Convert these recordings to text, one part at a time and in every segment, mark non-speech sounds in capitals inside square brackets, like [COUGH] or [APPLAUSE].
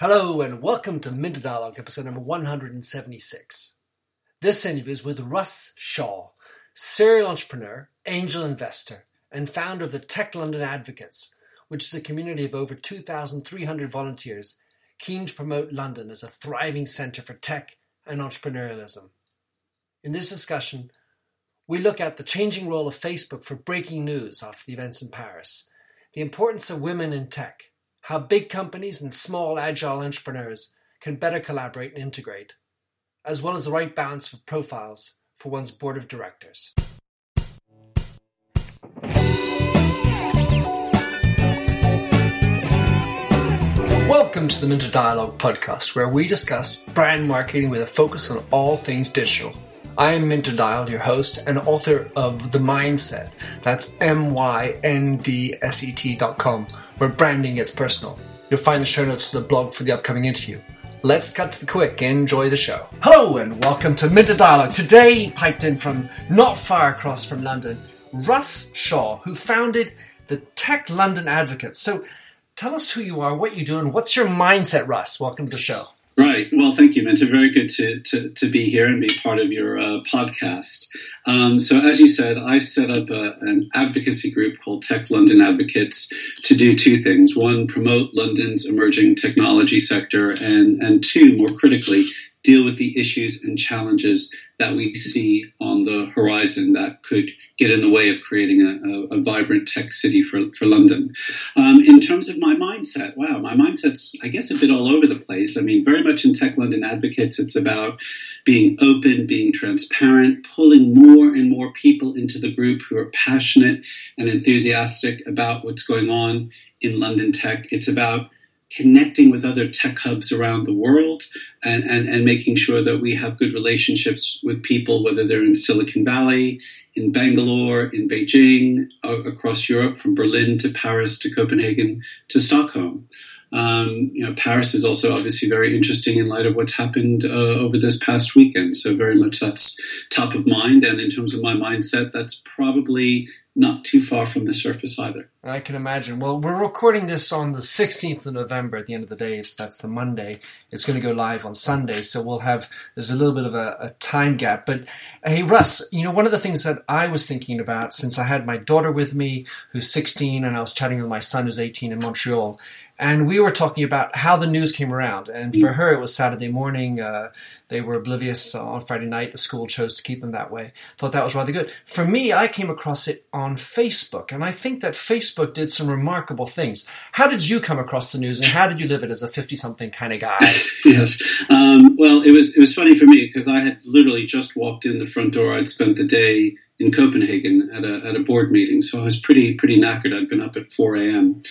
Hello and welcome to Minter Dialogue, episode number 176. This interview is with Russ Shaw, serial entrepreneur, angel investor, and founder of the Tech London Advocates, which is a community of over 2,300 volunteers keen to promote London as a thriving centre for tech and entrepreneurialism. In this discussion, we look at the changing role of Facebook for breaking news after the events in Paris, the importance of women in tech, how big companies and small agile entrepreneurs can better collaborate and integrate, as well as the right balance of profiles for one's board of directors. Welcome to the Minter Dialogue podcast, where we discuss brand marketing with a focus on all things digital. I am Minter Dial, your host and author of The Myndset. That's M Y N D S E T dot com, where branding gets personal. You'll find the show notes to the blog for the upcoming interview. Let's cut to the quick. and Enjoy the show. Hello and welcome to Minter Dialogue. Today, piped in from not far across from London, Russ Shaw, who founded the Tech London Advocates. So, tell us who you are, what you do, and what's your mindset, Russ? Welcome to the show. Right. Well, thank you, Minter. Very good to, to, to be here and be part of your uh, podcast. Um, so, as you said, I set up a, an advocacy group called Tech London Advocates to do two things. One, promote London's emerging technology sector, and, and two, more critically, deal with the issues and challenges that we see on the horizon that could get in the way of creating a, a, a vibrant tech city for, for London. Um, in terms of my mindset, wow, my mindset's, I guess, a bit all over the place. I mean, very much in Tech London Advocates, it's about being open, being transparent, pulling more and more people into the group who are passionate and enthusiastic about what's going on in London tech. It's about connecting with other tech hubs around the world and, and, and making sure that we have good relationships with people, whether they're in Silicon Valley, in Bangalore, in Beijing, across Europe, from Berlin to Paris to Copenhagen to Stockholm. Um, you know, Paris is also obviously very interesting in light of what's happened uh, over this past weekend. So very much that's top of mind. And in terms of my mindset, that's probably not too far from the surface either. I can imagine. Well, we're recording this on the 16th of November. At the end of the day, it's that's the Monday. It's going to go live on Sunday, so we'll have there's a little bit of a, a time gap. But hey, Russ, you know one of the things that I was thinking about since I had my daughter with me, who's 16, and I was chatting with my son, who's 18, in Montreal, and we were talking about how the news came around. And for her, it was Saturday morning. Uh, they were oblivious on Friday night. The school chose to keep them that way. Thought that was rather good. For me, I came across it on Facebook, and I think that Facebook did some remarkable things. How did you come across the news, and how did you live it as a fifty-something kind of guy? [LAUGHS] yes. Um, well, it was it was funny for me because I had literally just walked in the front door. I'd spent the day in Copenhagen at a at a board meeting, so I was pretty pretty knackered. I'd been up at four a.m.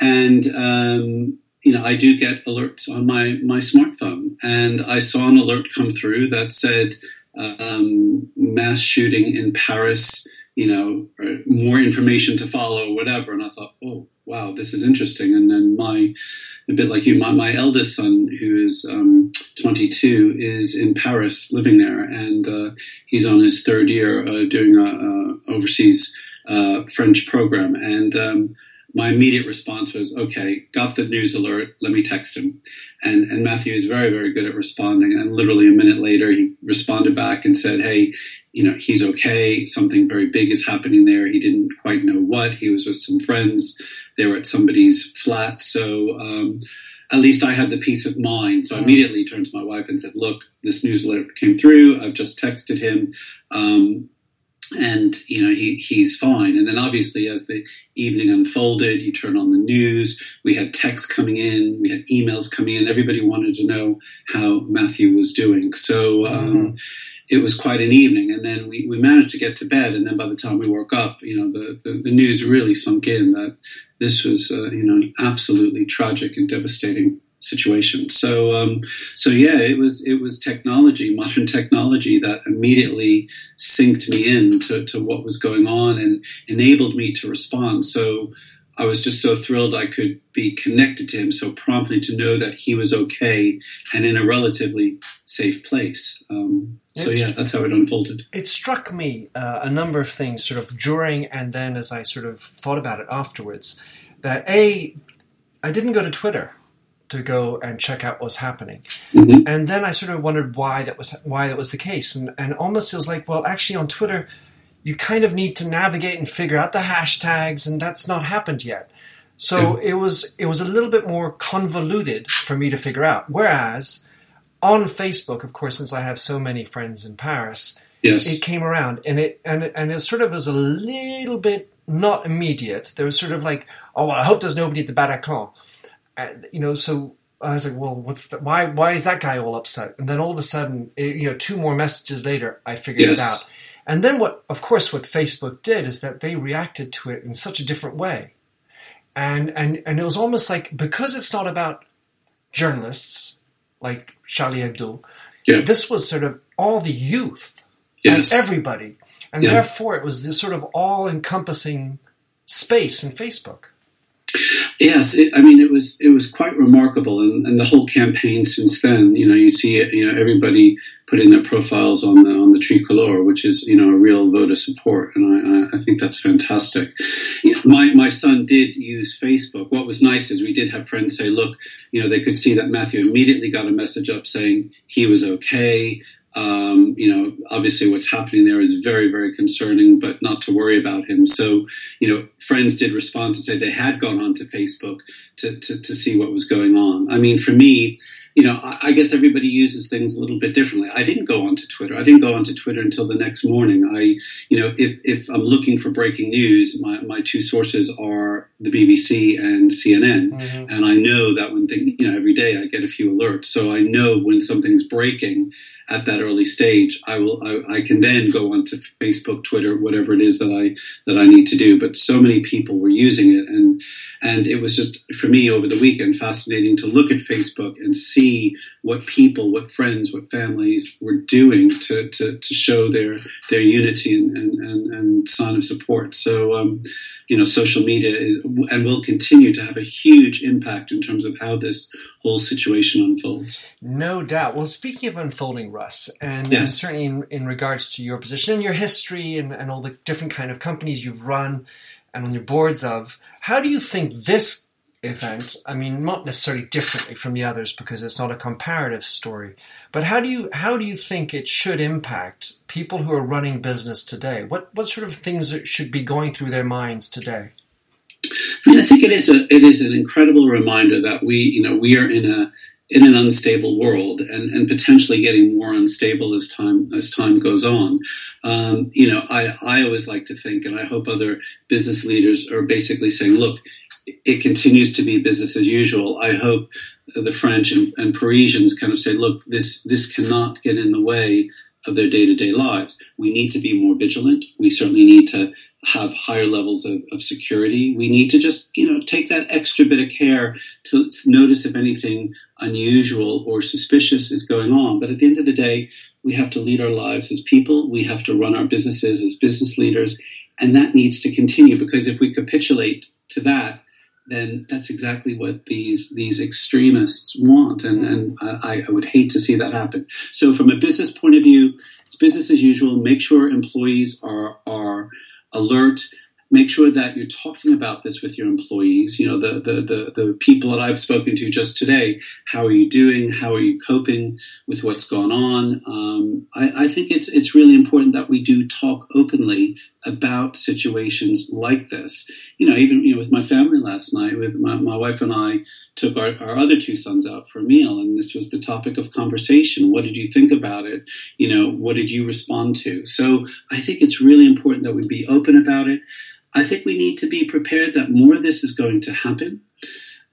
and um, you know, I do get alerts on my, my smartphone. And I saw an alert come through that said um, mass shooting in Paris, you know, more information to follow, whatever. And I thought, oh, wow, this is interesting. And then my, a bit like you, my, my eldest son, who is um, 22, is in Paris living there. And uh, he's on his third year uh, doing a, overseas uh, French program. And um, my immediate response was, okay, got the news alert, let me text him. And, and Matthew is very, very good at responding. And literally a minute later, he responded back and said, hey, you know, he's okay. Something very big is happening there. He didn't quite know what. He was with some friends. They were at somebody's flat. So, um, at least I had the peace of mind. So I immediately turned to my wife and said, look, this news alert came through. I've just texted him. Um, and you know he he's fine. And then obviously, as the evening unfolded, you turn on the news. We had texts coming in, we had emails coming in. Everybody wanted to know how Matthew was doing. So. Um, mm-hmm. It was quite an evening, and then we, we managed to get to bed. And then by the time we woke up, you know, the, the, the news really sunk in that this was, uh, you know, an absolutely tragic and devastating situation. So um, so yeah, it was it was technology, modern technology that immediately synced me in to, to what was going on and enabled me to respond. So I was just so thrilled I could be connected to him so promptly to know that he was okay and in a relatively safe place. Um, so yeah, that's how it unfolded. It struck me uh, a number of things, sort of during and then as I sort of thought about it afterwards. That a, I didn't go to Twitter to go and check out what's happening. Mhm. And then I sort of wondered why that was why that was the case. And and almost it was like, well, actually on Twitter, you kind of need to navigate and figure out the hashtags, and that's not happened yet. So it was it was a little bit more convoluted for me to figure out. Whereas on Facebook, of course, since I have so many friends in Paris, Yes. it came around and it and it, and it sort of was a little bit not immediate. There was sort of like, oh, well, I hope there's nobody at the Bataclan, you know. So I was like, well, what's the, why why is that guy all upset? And then all of a sudden, it, you know, two more messages later, I figured it out. And then what, of course, what Facebook did is that they reacted to it in such a different way, and and and it was almost like because it's not about journalists like Charlie Hebdo, Yeah. this was sort of all the youth yes. and everybody. And Yeah. therefore, it was this sort of all encompassing space in Facebook. Yes, it, I mean it was it was quite remarkable, and, and the whole campaign since then. You know, you see you know everybody putting their profiles on the on the tricolor, which is you know a real vote of support, and I, I, think that's fantastic. My my son did use Facebook. What was nice is we did have friends say, look, you know, they could see that Matthew immediately got a message up saying he was okay. Um, you know, obviously what's happening there is very, very concerning, but not to worry about him. So, you know, friends did respond to say they had gone onto Facebook to, to, to see what was going on. I mean, for me, you know, I, I guess everybody uses things a little bit differently. I didn't go onto Twitter. I didn't go onto Twitter until the next morning. I, you know, if, if I'm looking for breaking news, my, my two sources are the BBC and CNN. Mm-hmm. And I know that when thing, you know, every day I get a few alerts. So I know when something's breaking at that early stage, I will, I, I can then go onto Facebook, Twitter, whatever it is that I, that I need to do. But so many people were using it and, and it was just for me over the weekend fascinating to look at Facebook and see what people, what friends, what families were doing to, to, to show their, their unity and, and, and, sign of support. So, um, you know, social media is and will continue to have a huge impact in terms of how this whole situation unfolds. No doubt. Well, speaking of unfolding, Russ, and, and Yes. certainly in, in regards to your position and your history and, and all the different kind of companies you've run and on your boards of, how do you think this event, I mean, not necessarily differently from the others because it's not a comparative story, but how do you how do you think it should impact people who are running business today? What what sort of things should be going through their minds today? I, mean, I think it is a it is an incredible reminder that we you know we are in a in an unstable world and, and potentially getting more unstable as time as time goes on. Um, you know, I, I always like to think, and I hope other business leaders are basically saying, look, it continues to be business as usual. I hope the French and, and Parisians kind of say, look, this this cannot get in the way of their day to day lives. We need to be more vigilant. We certainly need to have higher levels of, of security. We need to just, you know, take that extra bit of care to notice if anything unusual or suspicious is going on. But at the end of the day, we have to lead our lives as people. We have to run our businesses as business leaders. And that needs to continue because if we capitulate to that, then that's exactly what these these extremists want, and and I, I would hate to see that happen. So, from a business point of view, it's business as usual. Make sure employees are are alert. Make sure that you're talking about this with your employees. You know, the, the, the, the, people that I've spoken to just today. How are you doing? How are you coping with what's gone on? Um, I, I think it's it's really important that we do talk openly about situations like this. You know, even you know, with my family last night, with my, my wife and I took our, our other two sons out for a meal, and this was the topic of conversation. What did you think about it? You know, what did you respond to? So I think it's really important that we be open about it. I think we need to be prepared that more of this is going to happen.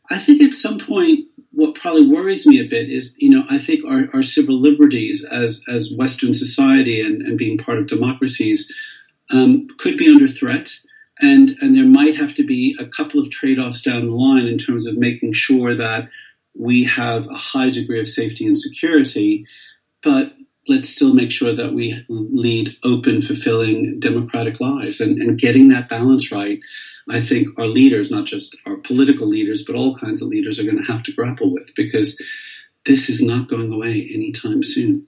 I think at some point, what probably worries me a bit is, you know, I think our, our civil liberties as, as Western society and, and being part of democracies um, could be under threat. And, and there might have to be a couple of trade offs down the line in terms of making sure that we have a high degree of safety and security, but let's still make sure that we lead open, fulfilling, democratic lives. And, and getting that balance right, I think our leaders, not just our political leaders, but all kinds of leaders, are going to have to grapple with because this is not going away anytime soon.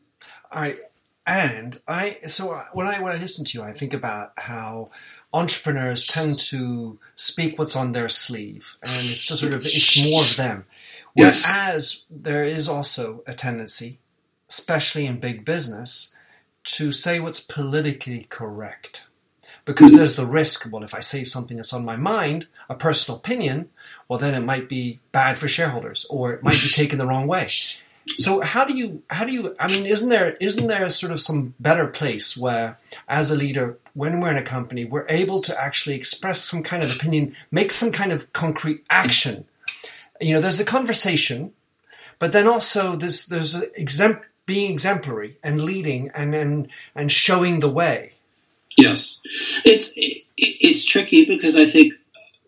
All right. And I, so when I when I listen to you, I think about how entrepreneurs tend to speak what's on their sleeve, and it's just sort of it's more of them. Yes. Whereas there is also a tendency, especially in big business, to say what's politically correct. Because there's the risk, well, if I say something that's on my mind, a personal opinion, well, then it might be bad for shareholders or it might be taken the wrong way. So how do you how do you I mean isn't there isn't there sort of some better place where as a leader when we're in a company we're able to actually express some kind of opinion make some kind of concrete action you know there's the conversation but then also there's there's exempt, being exemplary and leading and and and showing the way. Yes. It's it, it's tricky because I think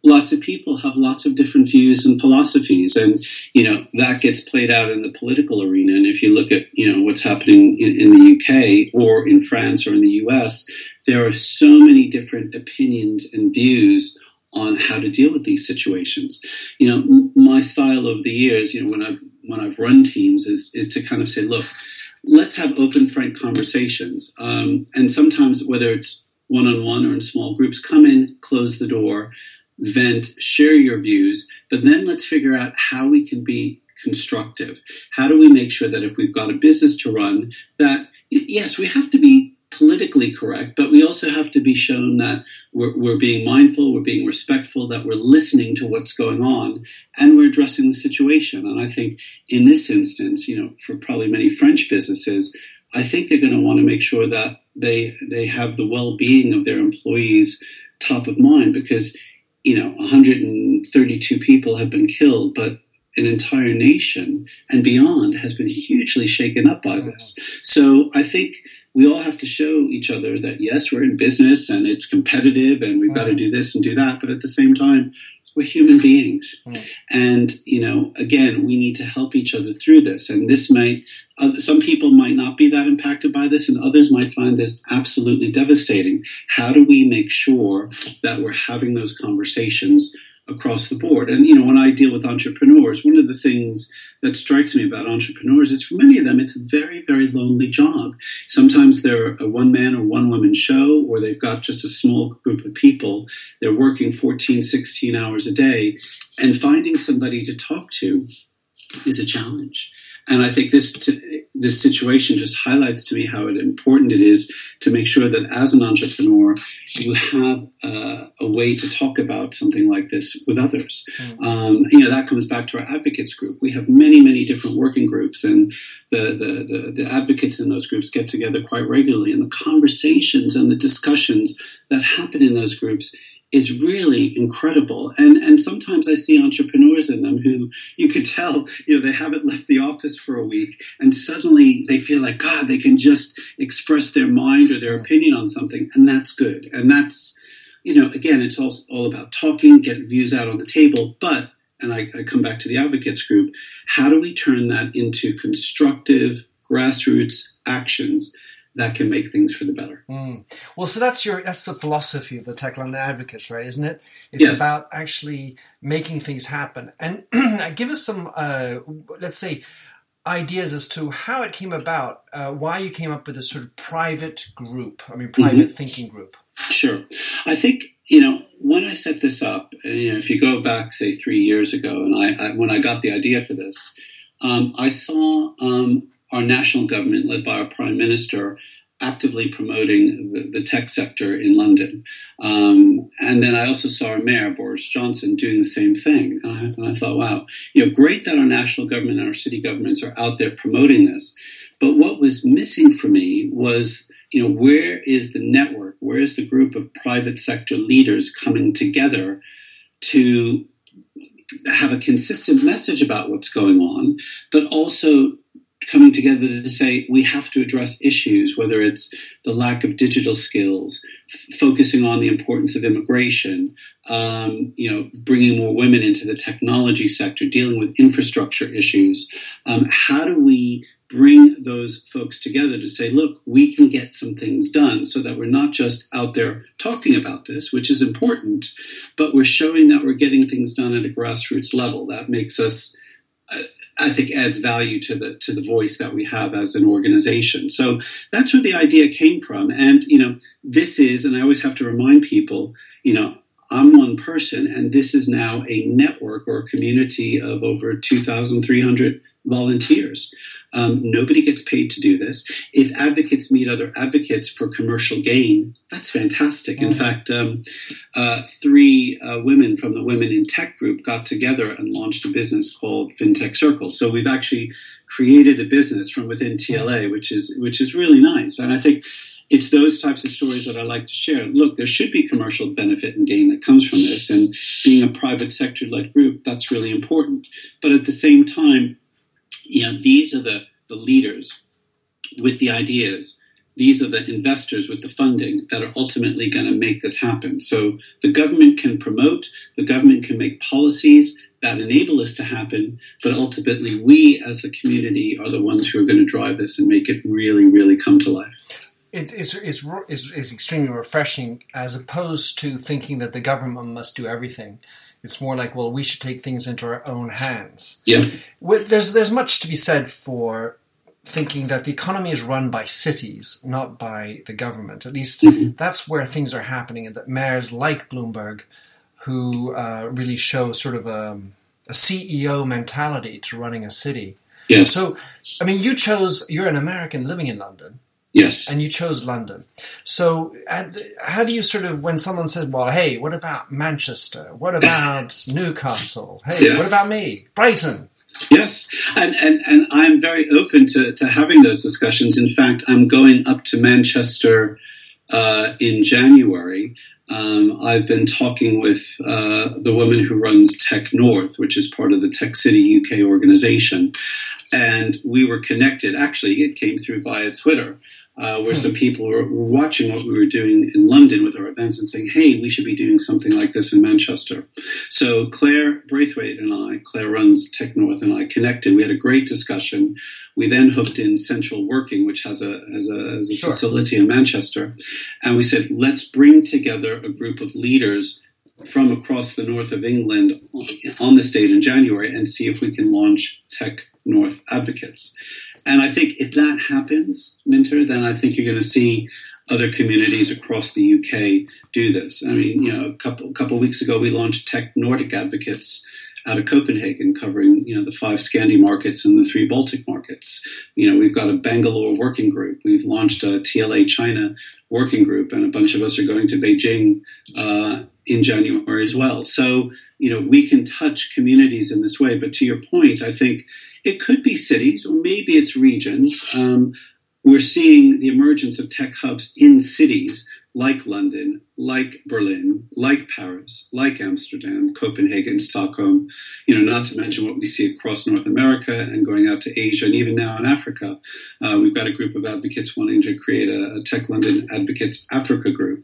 lots of people have lots of different views and philosophies and you know that gets played out in the political arena. And if you look at you know what's happening in, in, the UK or in France or in the US there are so many different opinions and views on how to deal with these situations. You know my style over the years you know when I when I've run teams is is to kind of say look let's have open frank conversations um, and sometimes whether it's one on one or in small groups come in close the door vent, share your views, but then let's figure out how we can be constructive. How do we make sure that if we've got a business to run, that yes, we have to be politically correct, but we also have to be shown that we're, we're, being mindful, we're being respectful, that we're listening to what's going on, and we're addressing the situation. And I think in this instance, you know, for probably many French businesses, I think they're going to want to make sure that they they have the well-being of their employees top of mind because you know, 132 people have been killed, but an entire nation and beyond has been hugely shaken up by this. So I think we all have to show each other that yes, we're in business and it's competitive and we've got to do this and do that, but at the same time, we're human beings. Mm. And, you know, again, we need to help each other through this. And this might, uh, some people might not be that impacted by this, and others might find this absolutely devastating. How do we make sure that we're having those conversations across the board? And, you know, when I deal with entrepreneurs, one of the things that strikes me about entrepreneurs is for many of them, it's a very, very lonely job. Sometimes they're a one man or one woman show, or they've got just a small group of people. They're working 14, 16 hours a day, and finding somebody to talk to is a challenge. And I think this this situation just highlights to me how important it is to make sure that as an entrepreneur you have uh, a way to talk about something like this with others. Mm. Um, you know that comes back to our advocates group. We have many many different working groups, and the, the the, the advocates in those groups get together quite regularly, and the conversations and the discussions that happen in those groups is really incredible. And and sometimes I see entrepreneurs in them who you could tell, you know, they haven't left the office for a week and suddenly they feel like God, they can just express their mind or their opinion on something, and that's good. And that's you know, again, it's all, all about talking, get views out on the table, but and I, I come back to the advocates group, how do we turn that into constructive grassroots actions that can make things for the better. Mm. Well, so that's your that's the philosophy of the Tech London Advocates, right? Isn't it? It's yes. about actually making things happen. And [CLEARS THROAT] give us some, uh, let's say, ideas as to how it came about, uh, why you came up with this sort of private group. I mean, private mm-hmm. thinking group. Sure. I think you know when I set this up. You know, if you go back, say, three years ago, and I, I when I got the idea for this, um, I saw um, our national government, led by our prime minister, actively promoting the, the tech sector in London. Um, and then I also saw our mayor, Boris Johnson, doing the same thing. And I, and I, thought, wow, you know, great that our national government and our city governments are out there promoting this. But what was missing for me was, you know, where is the network? Where is the group of private sector leaders coming together to have a consistent message about what's going on, but also coming together to say we have to address issues, whether it's the lack of digital skills, f- focusing on the importance of immigration, um, you know, bringing more women into the technology sector, dealing with infrastructure issues. Um, how do we bring those folks together to say, look, we can get some things done so that we're not just out there talking about this, which is important, but we're showing that we're getting things done at a grassroots level. That makes us uh, I think adds value to the to the voice that we have as an organization. So that's where the idea came from. And you know, this is, and I always have to remind people, you know, I'm one person, and this is now a network or a community of over 2,300 volunteers. Um, nobody gets paid to do this. If advocates meet other advocates for commercial gain, that's fantastic. Mm-hmm. In fact, um, uh, three uh, women from the Women in Tech group got together and launched a business called FinTech Circle. So we've actually created a business from within TLA, which is which is really nice. And I think it's those types of stories that I like to share. Look, there should be commercial benefit and gain that comes from this, and being a private sector led group, that's really important. But at the same time, you know, these are the, the leaders with the ideas. These are the investors with the funding that are ultimately going to make this happen. So the government can promote, the government can make policies that enable this to happen, but ultimately we as a community are the ones who are going to drive this and make it really, really come to life. It, it's, it's, it's, it's extremely refreshing as opposed to thinking that the government must do everything. It's more like, well, we should take things into our own hands. Yeah. There's there's much to be said for thinking that the economy is run by cities, not by the government. At least mm-hmm. that's where things are happening, and that mayors like Bloomberg, who uh, really show sort of a, a CEO mentality to running a city. Yes. So, I mean, you chose. You're an American living in London. Yes. And you chose London. So, how do you sort of, when someone says, well, hey, what about Manchester? What about [LAUGHS] Newcastle? Hey, yeah. what about me? Brighton? Yes, and, and, and I'm very open to, to having those discussions. In fact, I'm going up to Manchester uh, in January. Um, I've been talking with uh, the woman who runs Tech North, which is part of the Tech City UK organization. And we were connected. Actually, it came through via Twitter uh, where some people were, were, watching what we were doing in London with our events and saying, hey, we should be doing something like this in Manchester. So Claire Braithwaite and I, Claire runs Tech North, and I connected. We had a great discussion. We then hooked in Central Working, which has a, has a, has a sure. facility in Manchester. And we said, let's bring together a group of leaders from across the north of England on the state in January and see if we can launch Tech North Advocates. And I think if that happens, Minter, then I think you're going to see other communities across the UK do this. I mean, you know, a couple couple weeks ago we launched Tech Nordic Advocates out of Copenhagen, covering you know the five Scandi markets and the three Baltic markets. You know, we've got a Bangalore working group. We've launched a TLA China working group, and a bunch of us are going to Beijing uh, in January as well. So you know, we can touch communities in this way. But to your point, I think it could be cities or maybe it's regions. Um, we're seeing the emergence of tech hubs in cities like London, like Berlin, like Paris, like Amsterdam, Copenhagen, Stockholm, you know, not to mention what we see across North America and going out to Asia and even now in Africa. Uh, we've got a group of advocates wanting to create a, a Tech London Advocates Africa group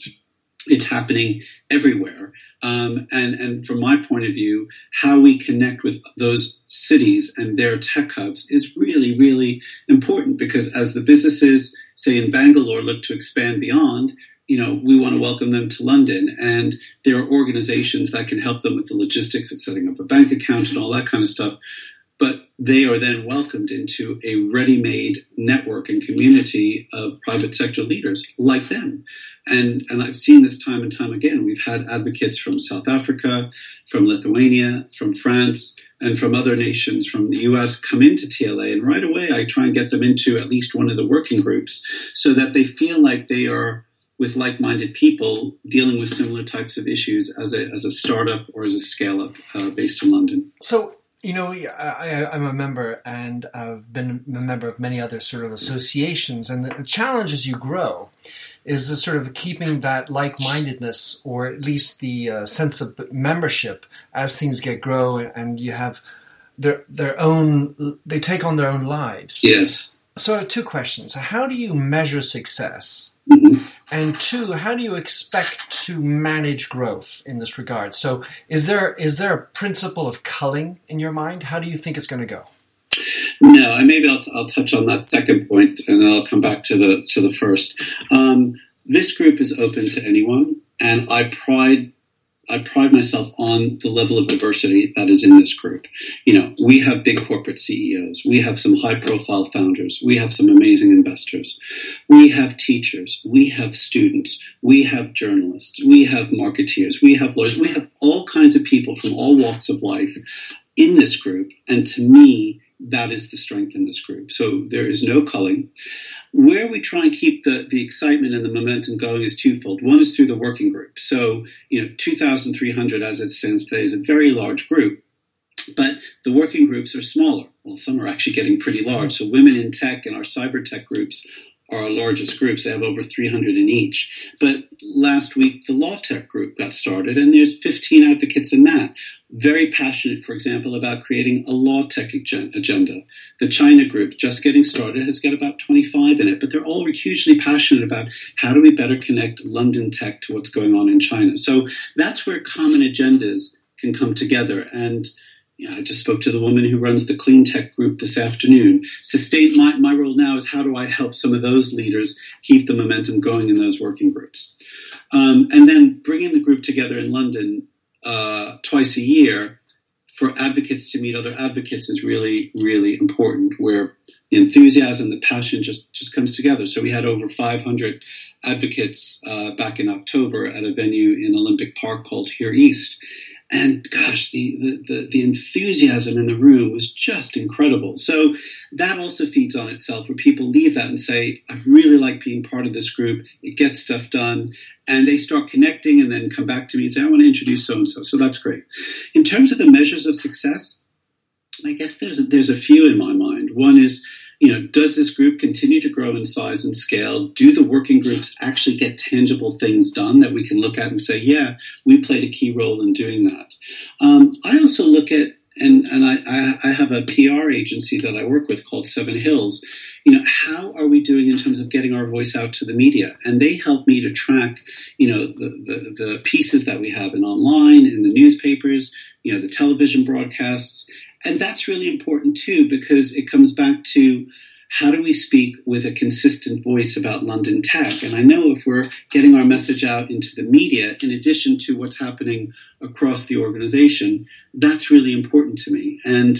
it's happening everywhere. Um, and, and from my point of view, how we connect with those cities and their tech hubs is really, really important because as the businesses, say in Bangalore, look to expand beyond, you know, we want to welcome them to London. And there are organizations that can help them with the logistics of setting up a bank account and all that kind of stuff but they are then welcomed into a ready made network and community of private sector leaders like them. And, and I've seen this time and time again. We've had advocates from South Africa, from Lithuania, from France, and from other nations from the US come into TLA. And right away, I try and get them into at least one of the working groups so that they feel like they are with like-minded people dealing with similar types of issues as a, as a startup or as a scale-up uh, based in London. So you know, I, am a member and I've been a member of many other sort of associations, and the challenge as you grow is the sort of keeping that like-mindedness or at least the uh, sense of membership as things get grow and you have their their own they take on their own lives. Yes. So two questions: How do you measure success? Mm-hmm. And two, how do you expect to manage growth in this regard? So, is there is there a principle of culling in your mind? How do you think it's going to go? No, and maybe I'll, I'll touch on that second point, and then I'll come back to the to the first. Um, this group is open to anyone, and I pride I pride myself on the level of diversity that is in this group. You know, we have big corporate CEOs, we have some high profile founders, we have some amazing investors, we have teachers, we have students, we have journalists, we have marketeers, we have lawyers, we have all kinds of people from all walks of life in this group. And to me, that is the strength in this group. So there is no culling. Where we try and keep the, the excitement and the momentum going is twofold. One is through the working group. So, you know, 2,300 as it stands today is a very large group, but the working groups are smaller. Well, some are actually getting pretty large. So, women in tech and our cyber tech groups our largest groups. They have over 300 in each. But last week, the Law Tech group got started, and there's 15 advocates in that. Very passionate, for example, about creating a law tech agenda. The China group, just getting started, has got about 25 in it, but they're all hugely passionate about how do we better connect London tech to what's going on in China. So that's where common agendas can come together. And I just spoke to the woman who runs the clean tech group this afternoon. Sustain my, my role now is how do I help some of those leaders keep the momentum going in those working groups? Um, and then bringing the group together in London uh, twice a year for advocates to meet other advocates is really, really important. Where the enthusiasm, the passion just just comes together. So we had over 500 advocates uh, back in October at a venue in Olympic Park called Here East, and gosh, the, the, the, the, enthusiasm in the room was just incredible. So that also feeds on itself, where people leave that and say, I really like being part of this group. It gets stuff done. And they start connecting and then come back to me and say, I want to introduce so and so. So that's great. In terms of the measures of success, I guess there's there's a few in my mind. One is you know, does this group continue to grow in size and scale? Do the working groups actually get tangible things done that we can look at and say, yeah, we played a key role in doing that? Um, I also look at, and, and I, I have a PR agency that I work with called Seven Hills. You know, how are we doing in terms of getting our voice out to the media? And they help me to track, you know, the, the, the pieces that we have in online, in the newspapers, you know, the television broadcasts, and that's really important too, because it comes back to how do we speak with a consistent voice about London tech? And I know if we're getting our message out into the media, in addition to what's happening across the organization, that's really important to me. And,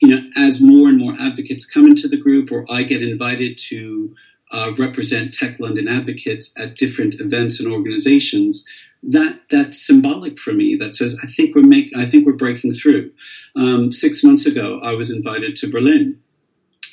you know, as more and more advocates come into the group, or I get invited to uh, represent Tech London advocates at different events and organizations, that that's symbolic for me. That says I think we're make I think we're breaking through. Um, six months ago, I was invited to Berlin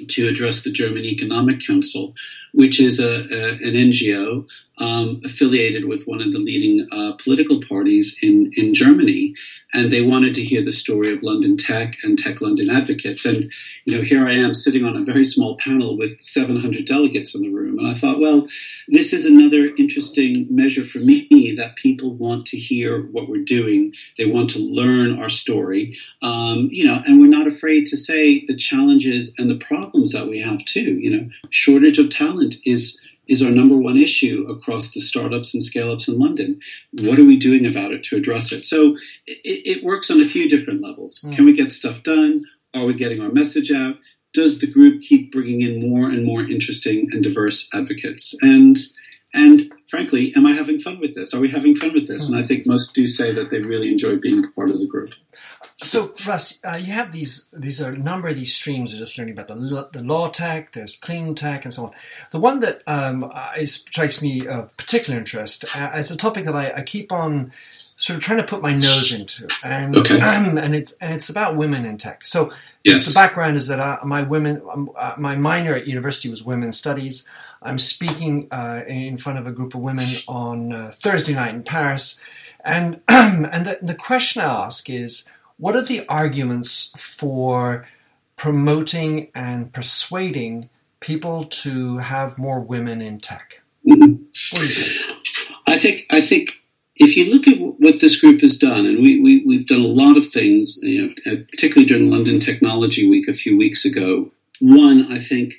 to address the German Economic Council, which is a, a an NGO um, affiliated with one of the leading uh, political parties in, in Germany, and they wanted to hear the story of London Tech and Tech London advocates. And you know, here I am sitting on a very small panel with 700 delegates in the room, and I thought, well, this is another interesting measure for me that people want to hear what we're doing. They want to learn our story, um, you know, and we're not afraid to say the challenges and the problems that we have too. You know, shortage of talent is is our number one issue across the startups and scale ups in London. What are we doing about it to address it? So it, it works on a few different levels. Mm. Can we get stuff done? Are we getting our message out? Does the group keep bringing in more and more interesting and diverse advocates? And and frankly, am I having fun with this? Are we having fun with this? And I think most do say that they really enjoy being part of the group. So, Russ, uh, you have these these are a number of these streams. We're just learning about the the law tech. There's clean tech, and so on. The one that um, is, strikes me of particular interest uh, is a topic that I, I, keep on sort of trying to put my nose into, and okay. um, [CLEARS THROAT] and it's and it's about women in tech. So, yes. the background is that uh, my women, um, uh, my minor at university was women's studies. I'm speaking uh, in front of a group of women on uh, Thursday night in Paris, and [CLEARS THROAT] and the, the question I ask is what are the arguments for promoting and persuading people to have more women in tech? Mm-hmm. What do you think? I think I think if you look at what this group has done, and we, we, we've done a lot of things, you know, particularly during London Technology Week a few weeks ago. One, I think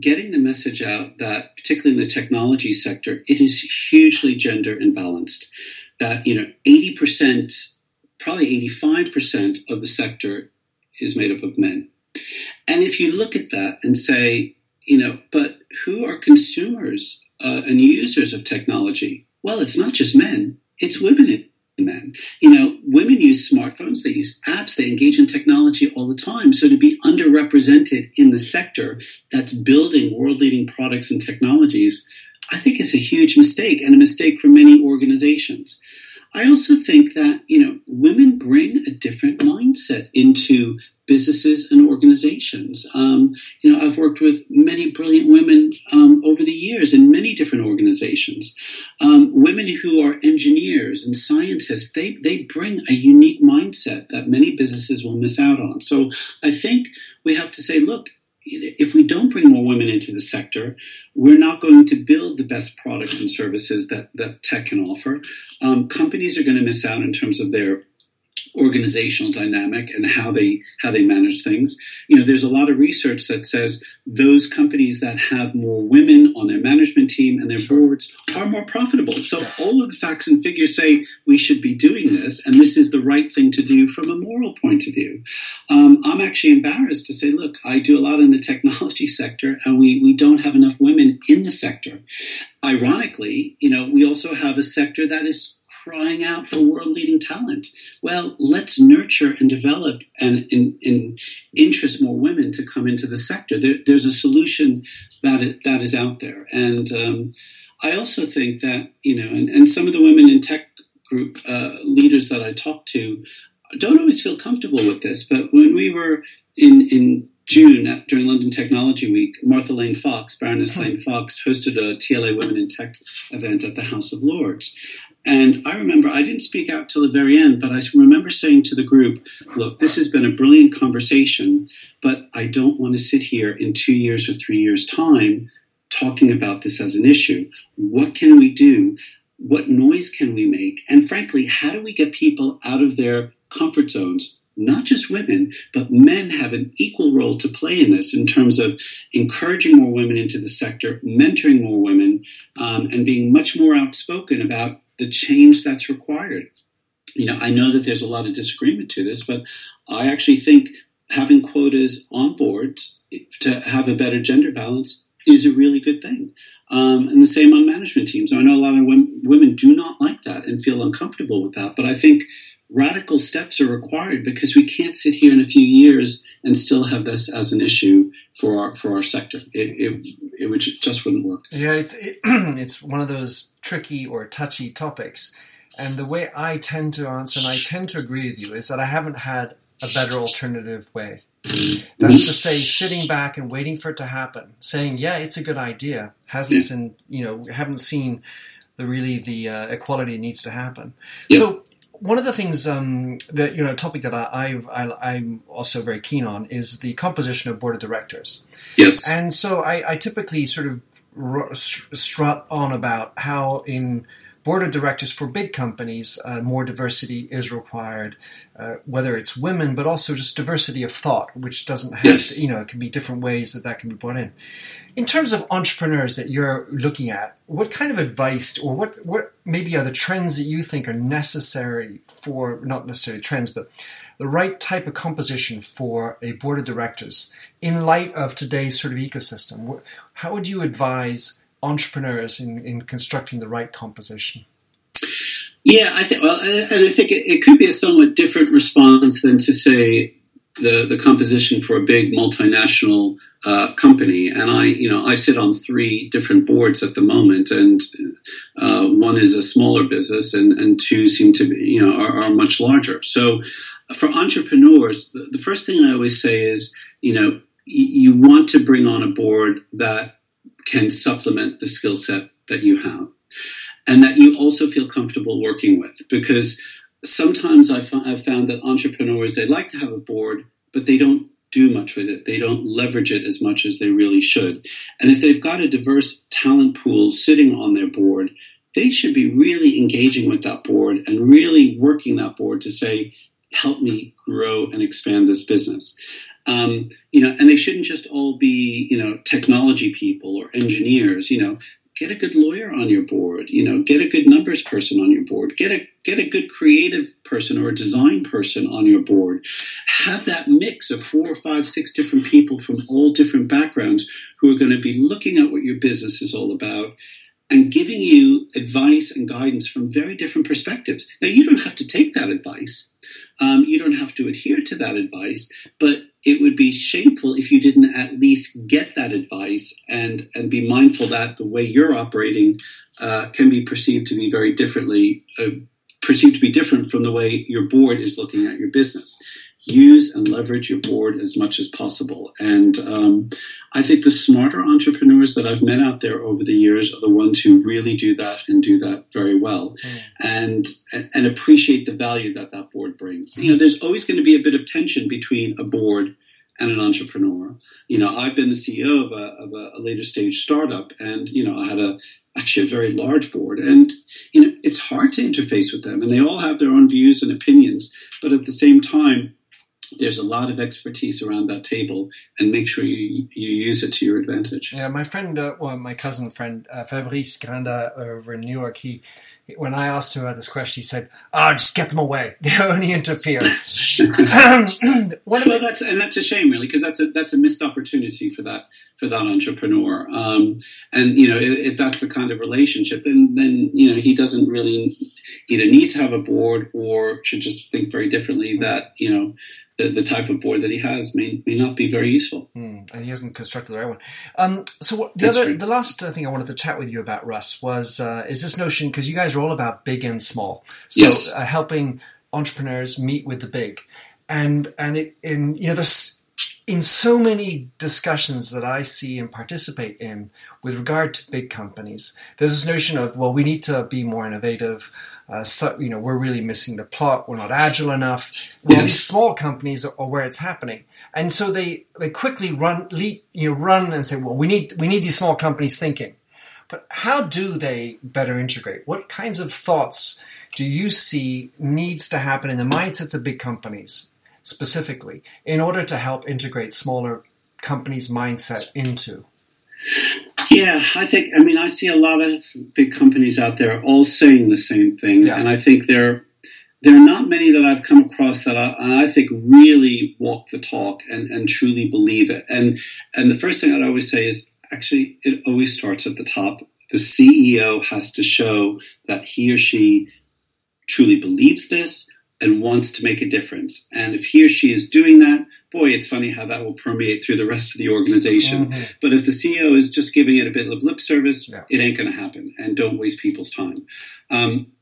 getting the message out that, particularly in the technology sector, it is hugely gender imbalanced. That, you know, 80% probably 85% of the sector is made up of men. And if you look at that and say, you know, but who are consumers uh, and users of technology? Well, it's not just men, it's women. Men. You know, women use smartphones, they use apps, they engage in technology all the time. So to be underrepresented in the sector that's building world leading products and technologies, I think is a huge mistake and a mistake for many organizations. I also think that, you know, women bring a different mindset into businesses and organizations. Um, you know, I've worked with many brilliant women um, over the years in many different organizations. Um, women who are engineers and scientists, they, they bring a unique mindset that many businesses will miss out on. So I think we have to say, look, if we don't bring more women into the sector, we're not going to build the best products and services that, that tech can offer. Um, companies are going to miss out in terms of their organizational dynamic and how they how they manage things. You know, there's a lot of research that says those companies that have more women on their management team and their boards are more profitable. So all of the facts and figures say we should be doing this, and this is the right thing to do from a moral point of view. Um, I'm actually embarrassed to say, look, I do a lot in the technology [LAUGHS] sector, and we we don't have enough women in the sector. Ironically, you know, we also have a sector that is crying out for world leading talent. Well, let's nurture and develop and, and, and, interest more women to come into the sector. There, there's a solution that it, that is out there, and um, I also think that you know, and, and, some of the women in tech group uh, leaders that I talk to don't always feel comfortable with this. But when we were in in June during London Technology Week, Martha Lane Fox, Baroness hmm. Lane Fox, hosted a TLA Women in Tech event at the House of Lords. And I remember I didn't speak out till the very end, but I remember saying to the group, look, this has been a brilliant conversation, but I don't want to sit here in two years or three years' time talking about this as an issue. What can we do? What noise can we make? And frankly, how do we get people out of their comfort zones? Not just women, but men have an equal role to play in this in terms of encouraging more women into the sector, mentoring more women, um, and being much more outspoken about the change that's required. You know, I know that there's a lot of disagreement to this, but I actually think having quotas on boards to have a better gender balance is a really good thing. Um, and the same on management teams. I know a lot of women, women do not like that and feel uncomfortable with that, but I think radical steps are required because we can't sit here in a few years and still have this as an issue for our for our sector. It it, it would just wouldn't work. Yeah, it's it, [CLEARS THROAT] it's one of those tricky or touchy topics, and the way I tend to answer, and I tend to agree with you, is that I haven't had a better alternative way. That's to say, sitting back and waiting for it to happen, saying, "Yeah, it's a good idea," hasn't seen, you know, haven't seen the really the uh, equality needs to happen. Yeah. So one of the things um, that you know, a topic that I, I, am also very keen on is the composition of board of directors. Yes, and so I, I typically sort of strut on about how in board of directors for big companies, uh, more diversity is required, uh, whether it's women, but also just diversity of thought, which doesn't have yes. to, you know, it can be different ways that that can be brought in. In terms of entrepreneurs that you're looking at, what kind of advice or what, what maybe are the trends that you think are necessary for, not necessarily trends, but the right type of composition for a board of directors in light of today's sort of ecosystem? How would you advise entrepreneurs in, in constructing the right composition? Yeah, I think. Well, and I think it, it could be a somewhat different response than to say the the composition for a big multinational uh, company. And I, you know, I sit on three different boards at the moment, and uh, one is a smaller business, and, and two seem to be, you know, are, are much larger. So, for entrepreneurs, the, the, first thing I always say is, you know, you want to bring on a board that can supplement the skill set that you have and that you also feel comfortable working with. Because sometimes I've, I've found that entrepreneurs they like to have a board but they don't do much with it. They don't leverage it as much as they really should. And if they've got a diverse talent pool sitting on their board they should be really engaging with that board and really working that board to say help me grow and expand this business um, you know, and they shouldn't just all be, you know, technology people or engineers. You know, get a good lawyer on your board. You know, get a good numbers person on your board. Get a get a good creative person or a design person on your board. Have that mix of four or five, six different people from all different backgrounds who are going to be looking at what your business is all about and giving you advice and guidance from very different perspectives. Now, you don't have to take that advice. Um, you don't have to adhere to that advice, but it would be shameful if you didn't at least get that advice and and be mindful that the way you're operating uh, can be perceived to be very differently uh, perceived to be different from the way your board is looking at your business use and leverage your board as much as possible. And um, I think the smarter entrepreneurs that I've met out there over the years are the ones who really do that and do that very well, mm. and and appreciate the value that that board brings. You know, there's always going to be a bit of tension between a board and an entrepreneur. You know, I've been the CEO of a, of a later stage startup, and you know, I had a actually a very large board, and you know, it's hard to interface with them, and they all have their own views and opinions, but at the same time there's a lot of expertise around that table and make sure you, you use it to your advantage. Yeah, my friend, uh, well, my cousin friend, uh, Fabrice Grinda over in New York, he, when I asked him about this question, he said, "Oh, just get them away. [LAUGHS] They only interfere." [LAUGHS] [CLEARS THROAT] well, that's and that's a shame, really, because that's a that's a missed opportunity for that for that entrepreneur. Um, and you know, if, if, that's the kind of relationship, then then you know he doesn't really either need to have a board or should just think very differently that you know the, the, type of board that he has may, may not be very useful. Mm, and he hasn't constructed the right one. Um, so what, the That's other, the last uh, thing I wanted to chat with you about, Russ, was uh, is this notion because you guys are all about big and small, so yes. uh, helping entrepreneurs meet with the big, and and it in you know there's in so many discussions that I see and participate in with regard to big companies, there's this notion of well we need to be more innovative uh, so, you know, we're really missing the plot. We're not agile enough. Well, yes. these small companies are, are, where it's happening, and so they they quickly run, leap, you know, run and say, well, we need we need these small companies thinking. But how do they better integrate? What kinds of thoughts do you see needs to happen in the mindsets of big companies specifically in order to help integrate smaller companies' mindset into? Yeah, I think. I mean, I see a lot of big companies out there all saying the same thing, yeah. and I think there there are not many that I've come across that I, I think really walk the talk and, and truly believe it. And and the first thing I'd always say is actually it always starts at the top. The CEO has to show that he or she truly believes this and wants to make a difference. And if he or she is doing that, boy, it's funny how that will permeate through the rest of the organization. Mm-hmm. But if the CEO is just giving it a bit of lip service, yeah. it ain't going to happen. And don't waste people's time. Um,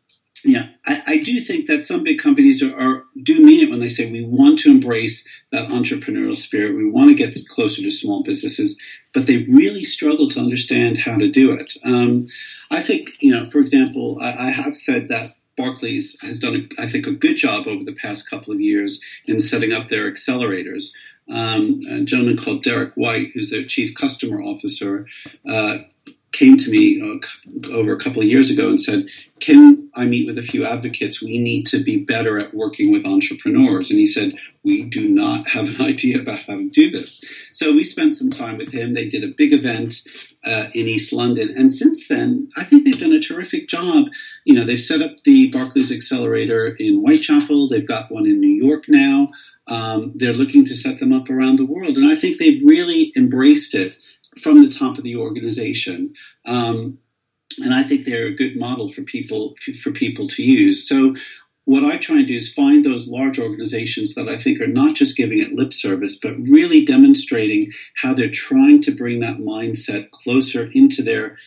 yeah, I, I, do think that some big companies are, are, do mean it when they say we want to embrace that entrepreneurial spirit. We want to get closer to small businesses, but they really struggle to understand how to do it. Um, I think, you know, for example, I, I have said that Barclays has done, I think, a good job over the past couple of years in setting up their accelerators. Um, a gentleman called Derek White, who's their chief customer officer, uh, came to me uh, over a couple of years ago and said, Can I meet with a few advocates? We need to be better at working with entrepreneurs. And he said, We do not have an [LAUGHS] idea about how to do this. So we spent some time with him. They did a big event uh, in East London. And since then, I think they've done a terrific job. You know, they've set up the Barclays Accelerator in Whitechapel, they've got one in New York now. Um, they're looking to set them up around the world. And I think they've really embraced it from the top of the organization. Um, and I think they're a good model for people for people to use. So what I try and do is find those large organizations that I think are not just giving it lip service, but really demonstrating how they're trying to bring that mindset closer into their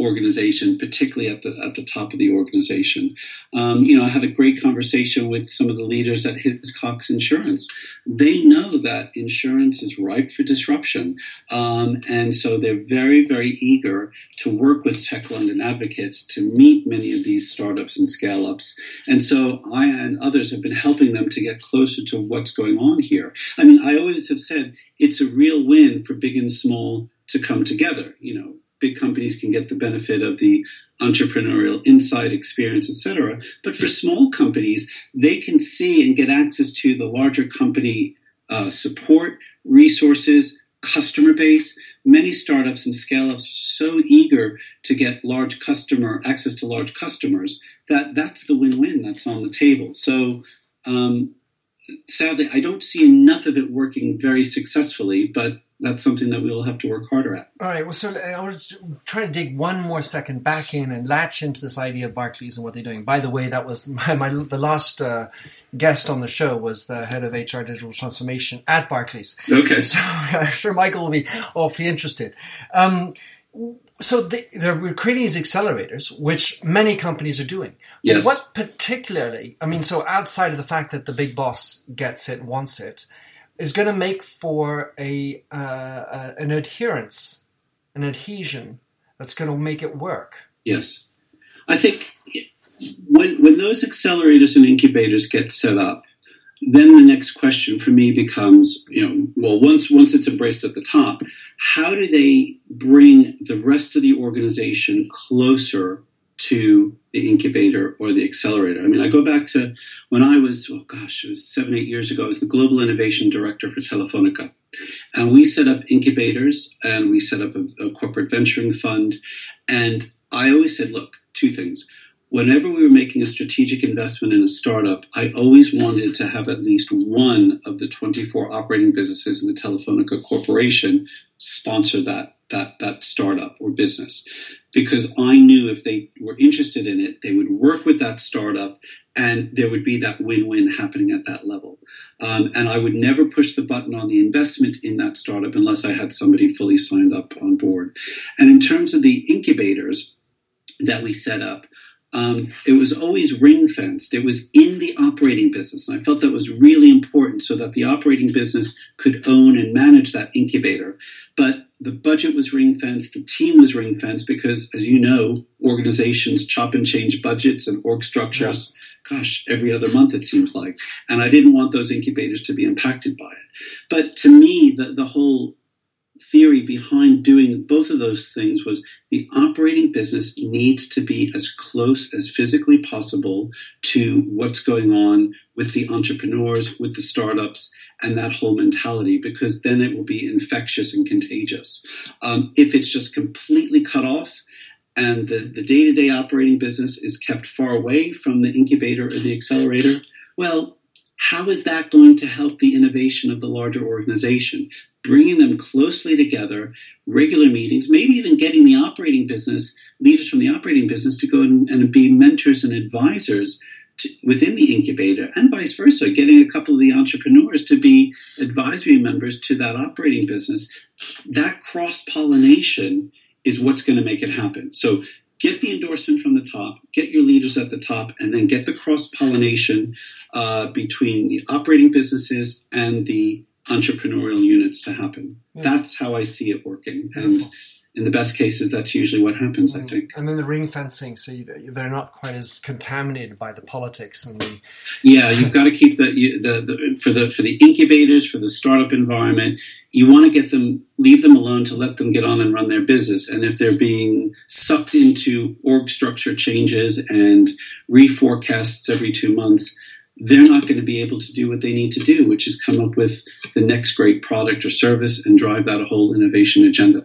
organization, particularly at the at the top of the organization. Um, you know, I had a great conversation with some of the leaders at Hiscox Insurance. They know that insurance is ripe for disruption, um, and so they're very very eager to work with Tech London advocates to meet many of these startups and scale ups. And so I and others have been helping them to get closer to what's going on here. I mean, I always have said it's a real win for big and small to come together. You know, big companies can get the benefit of the entrepreneurial inside experience, etc. But for small companies, they can see and get access to the larger company uh, support, resources, customer base. Many startups and scale ups are so eager to get large customer access to large customers that that's the win win that's on the table. So, um, sadly, I don't see enough of it working very successfully, but that's something that we will have to work harder at. All right. Well, so I was trying to dig one more second back in and latch into this idea of Barclays and what they're doing. By the way, that was [LAUGHS] my, my the last uh, guest on the show was the head of HR digital transformation at Barclays. Okay. [LAUGHS] So I'm sure Michael will be awfully interested. Um, so they, they're creating these accelerators, which many companies are doing. Yes. What particularly? I mean, so outside of the fact that the big boss gets it, wants it, is going to make for a uh, uh, an adherence, an adhesion that's going to make it work. Yes, I think when when those accelerators and incubators get set up, then the next question for me becomes, you know, well, once once it's embraced at the top, how do they bring the rest of the organization closer to the incubator or the accelerator? I mean, I go back to when I was, oh gosh, it was seven, eight years ago. I was the global innovation director for Telefonica, and we set up incubators and we set up a, a corporate venturing fund. And I always said, look, two things whenever we were making a strategic investment in a startup, I always wanted to have at least one of the 24 operating businesses in the Telefonica Corporation sponsor that that that startup or business because I knew if they were interested in it, they would work with that startup and there would be that win-win happening at that level. Um, and I would never push the button on the investment in that startup unless I had somebody fully signed up on board. And in terms of the incubators that we set up, um, it was always ring fenced. It was in the operating business. And I felt that was really important so that the operating business could own and manage that incubator. But the budget was ring fenced, the team was ring fenced because, as you know, organizations chop and change budgets and org structures. Yeah. Gosh, every other month it seems like. And I didn't want those incubators to be impacted by it. But to me, the, the whole theory behind doing both of those things was the operating business needs to be as close as physically possible to what's going on with the entrepreneurs, with the startups, and that whole mentality, because then it will be infectious and contagious. Um, if it's just completely cut off, and the, the day-to-day operating business is kept far away from the incubator or the accelerator, well, how is that going to help the innovation of the larger organization? bringing them closely together, regular meetings, maybe even getting the operating business, leaders from the operating business to go and, and be mentors and advisors to, within the incubator, and vice versa, getting a couple of the entrepreneurs to be advisory members to that operating business. That cross pollination is what's going to make it happen. So get the endorsement from the top, get your leaders at the top, and then get the cross pollination uh, between the operating businesses and the entrepreneurial units to happen. Yeah. That's how I see it working. Beautiful. And in the best cases, that's usually what happens, mm. I think. And then the ring fencing, so they're not quite as contaminated by the politics and the. Yeah, you've got to keep the, the, the for the for the incubators for the startup environment. You want to get them, leave them alone to let them get on and run their business. And if they're being sucked into org structure changes and reforecasts every two months, they're not going to be able to do what they need to do, which is come up with the next great product or service and drive that whole innovation agenda.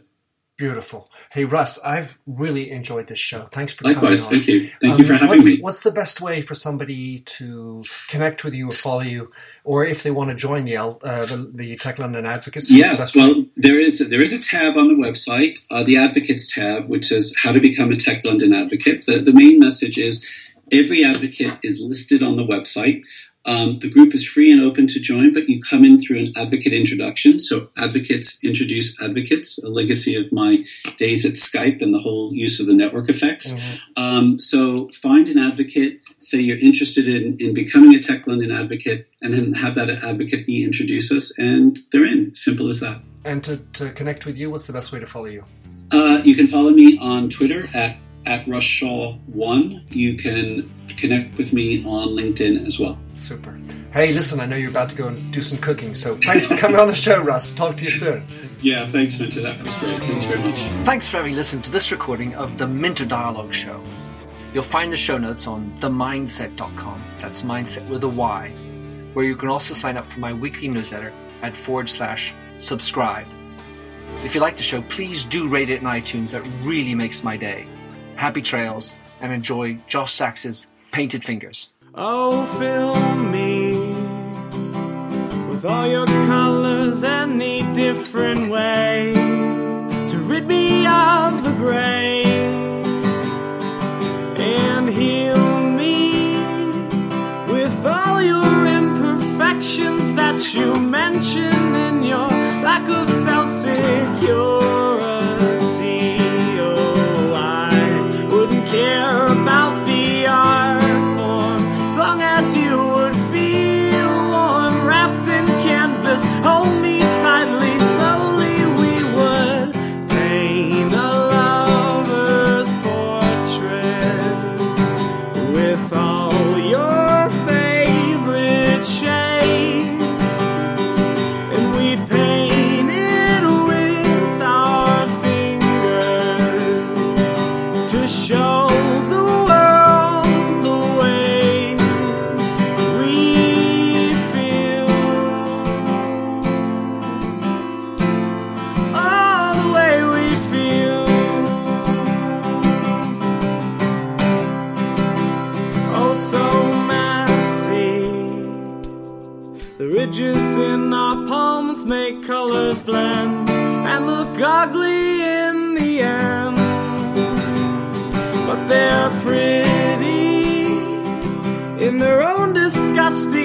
Beautiful. Hey Russ, I've really enjoyed this show. Thanks for Likewise, coming on. thank you. Thank um, you for having what's, me. What's the best way for somebody to connect with you or follow you, or if they want to join the uh, the, the, Tech London Advocates? Yes, the well, there is there is a tab on the website, uh, the Advocates tab, which says how to become a Tech London Advocate. The, the main message is Every advocate is listed on the website. Um, the group is free and open to join, but you come in through an advocate introduction. So, advocates introduce advocates, a legacy of my days at Skype and the whole use of the network effects. Mm-hmm. Um, so, find an advocate, say you're interested in, in becoming a Tech London advocate, and then have that advocate e introduce us, and they're in. Simple as that. And to, to connect with you, what's the best way to follow you? Uh, you can follow me on Twitter at at Russ Shaw one. You can connect with me on LinkedIn as well. Super. Hey, listen, I know you're about to go and do some cooking, so thanks for coming on the show, Russ. Talk to you soon. [LAUGHS] Yeah, thanks, Minter. That was great. Thanks very much. Thanks for having listened to this recording of the Minter Dialogue Show. You'll find the show notes on themyndset.com. That's mindset with a Y, where you can also sign up for my weekly newsletter at forward slash subscribe. If you like the show, please do rate it in iTunes. That really makes my day happy trails, and enjoy Josh Sachs's Painted Fingers. Oh, fill me with all your colors any different way to rid me of the gray and heal me with all your imperfections that you mention in your lack of self security. Disgusting